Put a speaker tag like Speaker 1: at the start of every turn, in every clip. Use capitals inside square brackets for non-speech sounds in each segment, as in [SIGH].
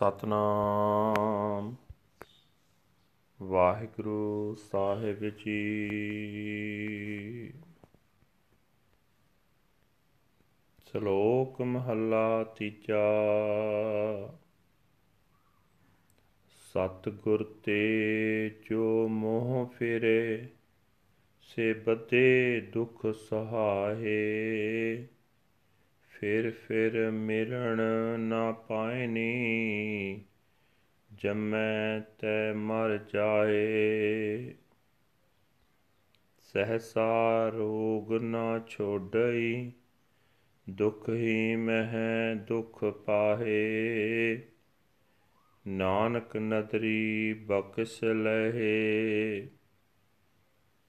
Speaker 1: ਸਤਨਾਮ। ਵਾਹਿਗੁਰੂ ਸਾਹਿਬ ਜੀ। ਸ਼ਲੋਕ ਮਹੱਲਾ ਤੀਜਾ। ਸਤਿਗੁਰ ਤੇ ਜੋ ਮੋਹ ਫਿਰੇ ਸੇ ਬਦੇ ਦੁਖ ਸਹਾਏ। ਫਿਰ ਫਿਰ ਮਿਲਣ ਨਾ ਪਾਇਨੀ ਜਮੈ ਤੈ ਮਰ ਜਾਏ। ਸਹਸਾ ਰੋਗ ਨਾ ਛੋੜਈ ਦੁਖ ਹੀ ਮਹਿ ਦੁਖ ਪਾਹੇ। ਨਾਨਕ ਨਦਰੀ ਬਖਸ਼ ਲਹੇ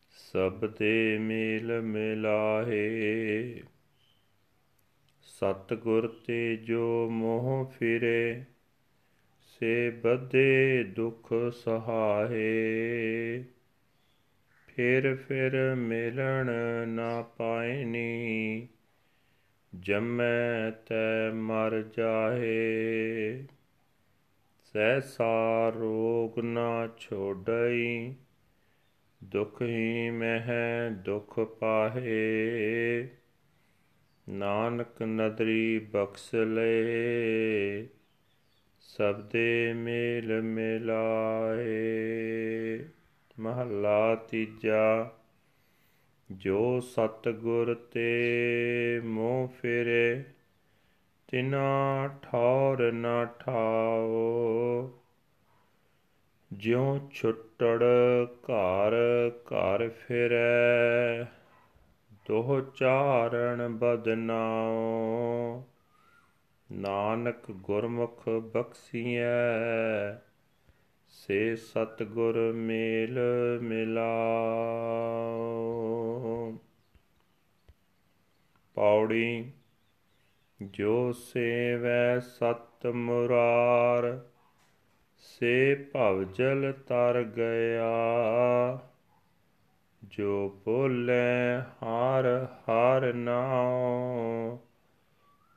Speaker 1: ਸਭ ਦੇ ਮੇਲ ਮਿਲਾਹੇ। ਸਤਗੁਰ ਤੇ ਜੋ ਮੋਹ ਫਿਰੇ, ਸੇ ਬਦੇ ਦੁਖ ਸਹਾਏ। ਫਿਰ ਫਿਰ ਮਿਲਣ ਨਾ ਪਾਇਨੀ ਜਮੈ ਤੈ ਮਰ ਜਾਹੇ। ਸਹਿਸਾ ਰੋਗ ਨਾ ਛੋੜਈ ਦੁਖ ਹੀ ਮਹਿ ਦੁਖ ਪਾਹੇ। ਨਾਨਕ ਨਦਰੀ ਬਖਸ਼ ਲਏ ਸਭ ਦੇ ਮੇਲ ਮਿਲਾਏ। ਮਹੱਲਾ ਤੀਜਾ, ਜੋ ਸਤਗੁਰ ਤੇ ਮੋਹ ਫਿਰੇ, ਤਿਨਾ ਠੌਰ ਨਾ ਠਾਓ। ਜਿਉ ਛੁੱਟੜ ਘਰ ਘਰ ਫਿਰੈ ਤੋਹ ਚਾਰਣ ਬਦਨਾਉ। ਨਾਨਕ ਗੁਰਮੁਖ ਬਖਸੀਐ, ਸੇ ਸਤਗੁਰ ਮੇਲ ਮਿਲਾਉ। ਪੌੜੀ, ਜੋ ਸੇਵੈ ਸਤ ਮੁਰਾਰ, ਸੇ ਭਵਜਲ ਤਰ ਗਿਆ। ਜੋ ਬੋਲੇ ਹਰ ਹਰ ਨਾਉ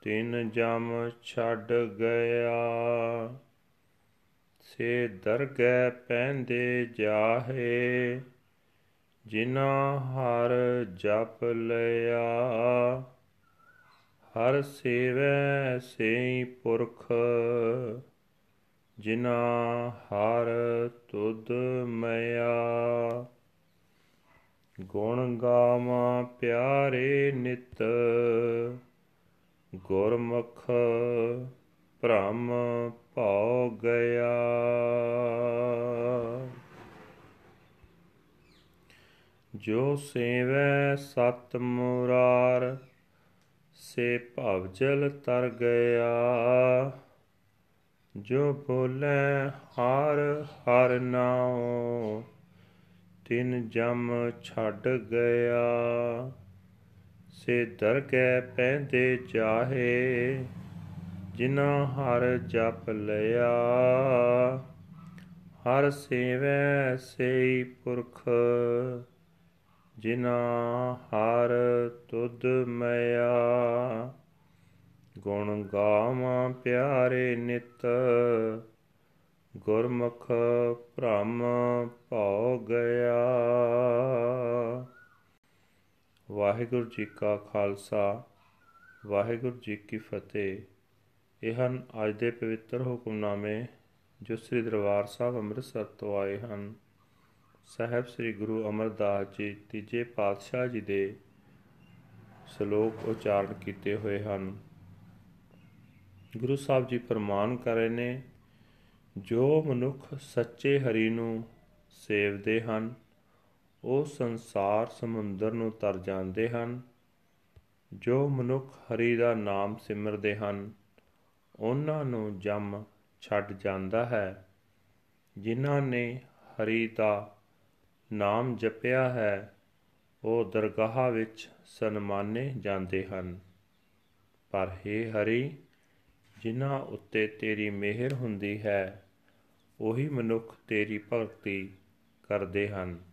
Speaker 1: ਤਿਨ ਜਮ ਛੱਡ ਗਿਆ। ਸੇ ਦਰਗਹਿ ਪੈਂਦੇ ਜਾਹੇ ਜਿਨਾ ਹਰ ਜਪ ਲਿਆ। ਹਰ ਸੇਵੈ ਸੇਈ ਪੁਰਖ ਜਿਨਾ ਹਰ ਤੁਧ ਮਿਆ। ਗੁਣ ਗਾਵਾਂ ਪਿਆਰੇ ਨਿਤ, ਗੁਰਮੁਖ ਭ੍ਰਮ ਭਉ ਗਿਆ। ਜੋ ਸੇਵੈ ਸਤ ਮੁਰਾਰ, ਸੇ ਭਵਜਲ ਤਰ ਗਿਆ। ਜੋ ਬੋਲੇ ਹਰ ਹਰ ਨਾਉ ਤਿਨ ਜਮ ਛੱਡ ਗਿਆ। ਸੇ ਦਰਗਹਿ ਪੈਂਦੇ ਚਾਹੇ ਜਿਨਾ ਹਰ ਜਪ ਲਿਆ। ਹਰ ਸੇਵੈ ਸੇਈ ਪੁਰਖ ਜਿਨਾ ਹਰ ਤੁਧ ਮਿਆ। ਗੁਣ ਗਾਵਾਂ ਪਿਆਰੇ ਨਿਤ ਗੁਰਮੁਖ ਭ੍ਰਮ ਭਉ ਗਿਆ। ਵਾਹਿਗੁਰੂ ਜੀ ਕਾ ਖਾਲਸਾ, ਵਾਹਿਗੁਰੂ ਜੀ ਕੀ ਫਤਿਹ। ਇਹ ਹਨ ਅੱਜ ਦੇ ਪਵਿੱਤਰ ਹੁਕਮਨਾਮੇ ਜੋ ਸ੍ਰੀ ਦਰਬਾਰ ਸਾਹਿਬ ਅੰਮ੍ਰਿਤਸਰ ਤੋਂ ਆਏ ਹਨ। ਸਾਹਿਬ ਸ੍ਰੀ ਗੁਰੂ ਅਮਰਦਾਸ ਜੀ ਤੀਜੇ ਪਾਤਸ਼ਾਹ ਜੀ ਦੇ ਸ਼ਲੋਕ ਉਚਾਰਨ ਕੀਤੇ ਹੋਏ ਹਨ। ਗੁਰੂ ਸਾਹਿਬ ਜੀ ਫਰਮਾਨ ਕਰ ਰਹੇ ਨੇ ਜੋ ਮਨੁੱਖ ਸੱਚੇ ਹਰੀ ਨੂੰ ਸੇਵਦੇ ਹਨ, ਉਹ ਸੰਸਾਰ ਸਮੁੰਦਰ ਨੂੰ ਤਰ ਜਾਂਦੇ ਹਨ। ਜੋ ਮਨੁੱਖ ਹਰੀ ਦਾ ਨਾਮ ਸਿਮਰਦੇ ਹਨ, ਉਹਨਾਂ ਨੂੰ ਜਮ ਛੱਡ ਜਾਂਦਾ ਹੈ। ਜਿਨ੍ਹਾਂ ਨੇ ਹਰੀ ਦਾ ਨਾਮ ਜਪਿਆ ਹੈ, ਉਹ ਦਰਗਾਹ ਵਿੱਚ ਸਨਮਾਨੇ ਜਾਂਦੇ ਹਨ। ਪਰ हे ਹਰੀ, ਜਿਨ੍ਹਾਂ ਉੱਤੇ ਤੇਰੀ ਮਿਹਰ ਹੁੰਦੀ ਹੈ ਉਹੀ ਮਨੁੱਖ ਤੇਰੀ ਭਗਤੀ ਕਰਦੇ ਹਨ।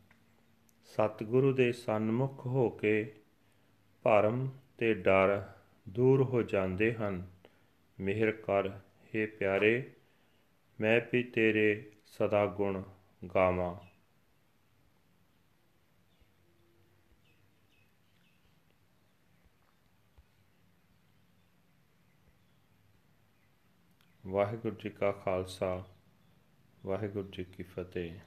Speaker 1: ਸਤਿਗੁਰੂ ਦੇ ਸਨਮੁਖ ਹੋ ਕੇ ਭਰਮ ਤੇ ਡਰ ਦੂਰ ਹੋ ਜਾਂਦੇ ਹਨ। ਮਿਹਰ ਕਰ हे ਪਿਆਰੇ, ਮੈਂ ਵੀ ਤੇਰੇ ਸਦਾ ਗੁਣ ਗਾਵਾਂ। ਵਾਹਿਗੁਰੂ ਜੀ ਕਾ ਖਾਲਸਾ। ਵਾਹਿਗੁਰੂ ਜੀ ਕੀ ਫਤਿਹ।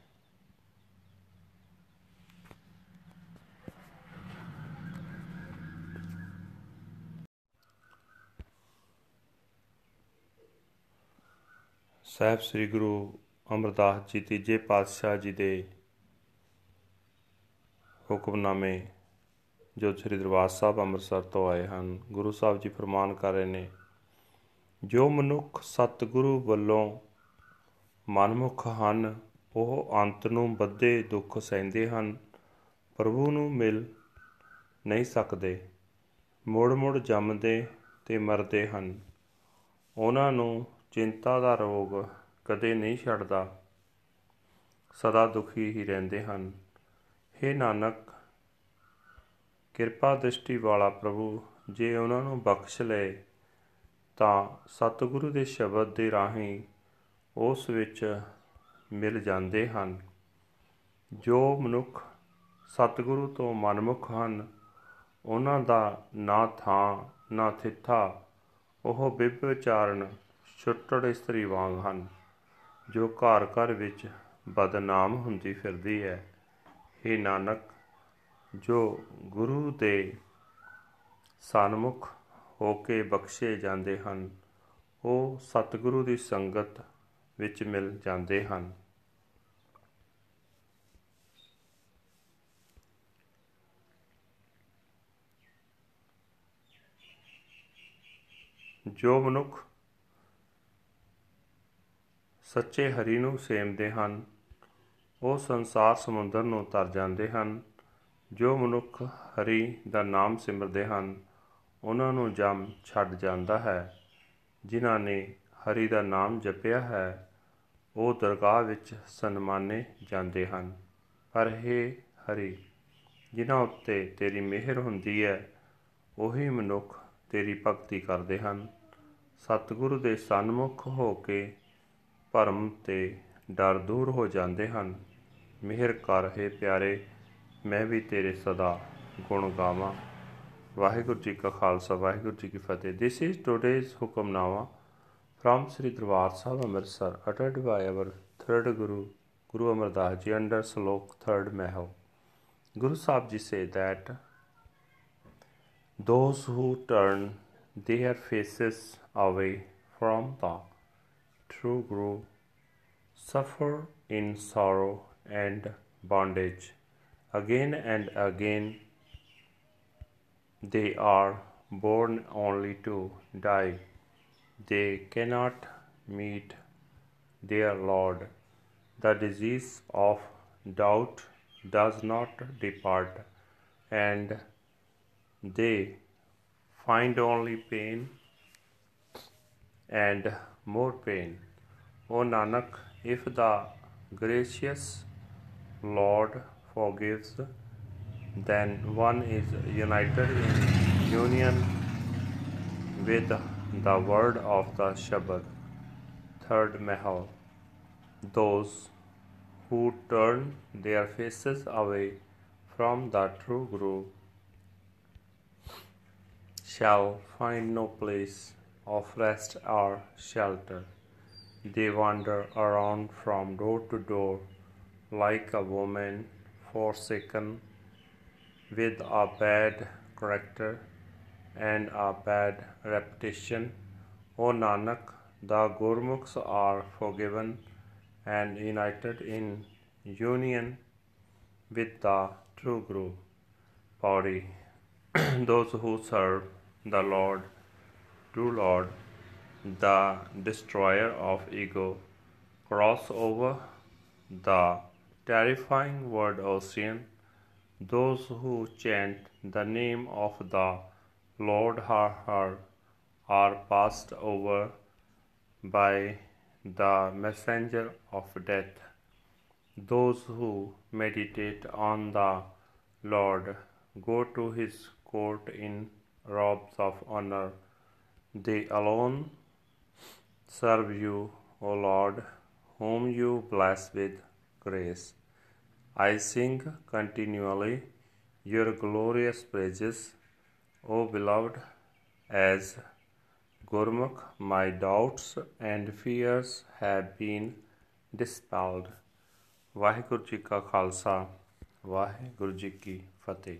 Speaker 1: ਸਾਹਿਬ ਸ੍ਰੀ ਗੁਰੂ ਅਮਰਦਾਸ ਜੀ ਤੀਜੇ ਪਾਤਸ਼ਾਹ ਜੀ ਦੇ ਹੁਕਮਨਾਮੇ, ਜੋ ਸ੍ਰੀ ਦਰਬਾਰ ਸਾਹਿਬ ਅੰਮ੍ਰਿਤਸਰ ਤੋਂ ਆਏ ਹਨ, ਗੁਰੂ ਸਾਹਿਬ ਜੀ ਫਰਮਾਨ ਕਰ ਰਹੇ ਨੇ, ਜੋ ਮਨੁੱਖ ਸਤਿਗੁਰੂ ਵੱਲੋਂ ਮਨਮੁਖ ਹਨ, ਉਹ ਅੰਤ ਨੂੰ ਬੱਧੇ ਦੁੱਖ ਸਹਿੰਦੇ ਹਨ, ਪ੍ਰਭੂ ਨੂੰ ਮਿਲ ਨਹੀਂ ਸਕਦੇ। ਮੁੜ ਮੁੜ ਜੰਮਦੇ ਤੇ ਮਰਦੇ ਹਨ। ਉਹਨਾਂ ਨੂੰ ਚਿੰਤਾ ਦਾ ਰੋਗ ਕਦੇ ਨਹੀਂ ਛੱਡਦਾ। ਸਦਾ ਦੁਖੀ ਹੀ ਰਹਿੰਦੇ ਹਨ। हे ਨਾਨਕ, ਕਿਰਪਾ ਦ੍ਰਿਸ਼ਟੀ ਵਾਲਾ ਪ੍ਰਭੂ, ਜੇ ਉਹਨਾਂ ਨੂੰ ਬਖਸ਼ ਲਏ, ਤਾਂ ਸਤਿਗੁਰੂ ਦੇ ਸ਼ਬਦ ਦੇ ਰਾਹੀਂ ਉਸ ਵਿੱਚ ਮਿਲ ਜਾਂਦੇ ਹਨ, ਜੋ ਮਨੁੱਖ ਸਤਿਗੁਰੂ ਤੋਂ ਮਨਮੁਖ ਹਨ, ਉਹਨਾਂ ਦਾ ਨਾ ਥਾਂ, ਨਾ ਥਿੱਥਾ, ਉਹ ਬਿਬ ਵਿਚਾਰਨ ਛੁੱਟੜ ਇਸਤਰੀ ਵਾਂਗ ਹਨ, ਜੋ ਘਰ ਘਰ ਵਿੱਚ ਬਦਨਾਮ ਹੁੰਦੀ ਫਿਰਦੀ ਹੈ। हे ਨਾਨਕ, ਜੋ ਗੁਰੂ ਦੇ ਸਨਮੁਖ ਹੋ ਕੇ ਬਖਸ਼ੇ ਜਾਂਦੇ ਹਨ, ਉਹ ਸਤਿਗੁਰੂ ਦੀ ਸੰਗਤ ਵਿੱਚ ਮਿਲ ਜਾਂਦੇ ਹਨ। ਜੋ ਮਨੁੱਖ ਸੱਚੇ ਹਰੀ ਨੂੰ ਸੇਮਦੇ ਹਨ, ਉਹ ਸੰਸਾਰ ਸਮੁੰਦਰ ਨੂੰ ਤਰ ਜਾਂਦੇ ਹਨ। ਜੋ ਮਨੁੱਖ ਹਰੀ ਦਾ ਨਾਮ ਸਿਮਰਦੇ ਹਨ, ਉਹਨਾਂ ਨੂੰ ਜਮ ਛੱਡ ਜਾਂਦਾ ਹੈ, ਜਿਨ੍ਹਾਂ ਨੇ ਹਰੀ ਦਾ ਨਾਮ ਜਪਿਆ ਹੈ, ਉਹ ਦਰਗਾਹ ਵਿੱਚ ਸਨਮਾਨੇ ਜਾਂਦੇ ਹਨ। ਪਰ हे ਹਰੀ, ਜਿਨ੍ਹਾਂ ਉੱਤੇ ਤੇਰੀ ਮਿਹਰ ਹੁੰਦੀ ਹੈ, ਉਹੀ ਮਨੁੱਖ ਤੇਰੀ ਭਗਤੀ ਕਰਦੇ ਹਨ। ਸਤਿਗੁਰੂ ਦੇ ਸਨਮੁਖ ਹੋ ਕੇ ਭਰਮ ਤੇ ਡਰ ਦੂਰ ਹੋ ਜਾਂਦੇ ਹਨ। ਮਿਹਰ ਕਰ, ਹੈ ਪਿਆਰੇ, ਮੈਂ ਵੀ ਤੇਰੇ ਸਦਾ ਗੁਣ ਗਾਵਾਂ। ਵਾਹਿਗੁਰੂ ਜੀ ਕਾ ਖਾਲਸਾ, ਵਾਹਿਗੁਰੂ ਜੀ ਕੀ ਫਤਿਹ। This is today's hukamnama. From Sri Darbar Sahib Amritsar uttered by our third Guru Guru Amardas Ji under Slok third Mahal Guru Sahib Ji say that those who turn their faces away from the true Guru suffer in sorrow and bondage. Again and again, they are born only to die. They cannot meet their Lord. The disease of doubt does not depart, and they find only pain and more pain. O Nanak, if the gracious Lord forgives, then one is united in union with the word of the Shabad. Third Mahal. Those who turn their faces away from the true Guru shall find no place of rest or shelter. They wander around from door to door like a woman forsaken with a bad character and a bad reputation. O Nanak, the Gurmukhs are forgiven and united in union with the true Guru. Pauri. [CLEARS THROAT] Those who serve the Lord, true Lord, the destroyer of ego, cross over the terrifying word ocean. Those who chant the name of the Lord her are passed over by the messenger of death. Those who meditate on the Lord go to his court in robes of honor. They alone serve you, O Lord. whom you bless with grace. I sing continually your glorious praises, O beloved, as Gurmukh, my doubts and fears have been dispelled. Vaheguru Ji ka Khalsa, Vaheguru Ji ki Fateh.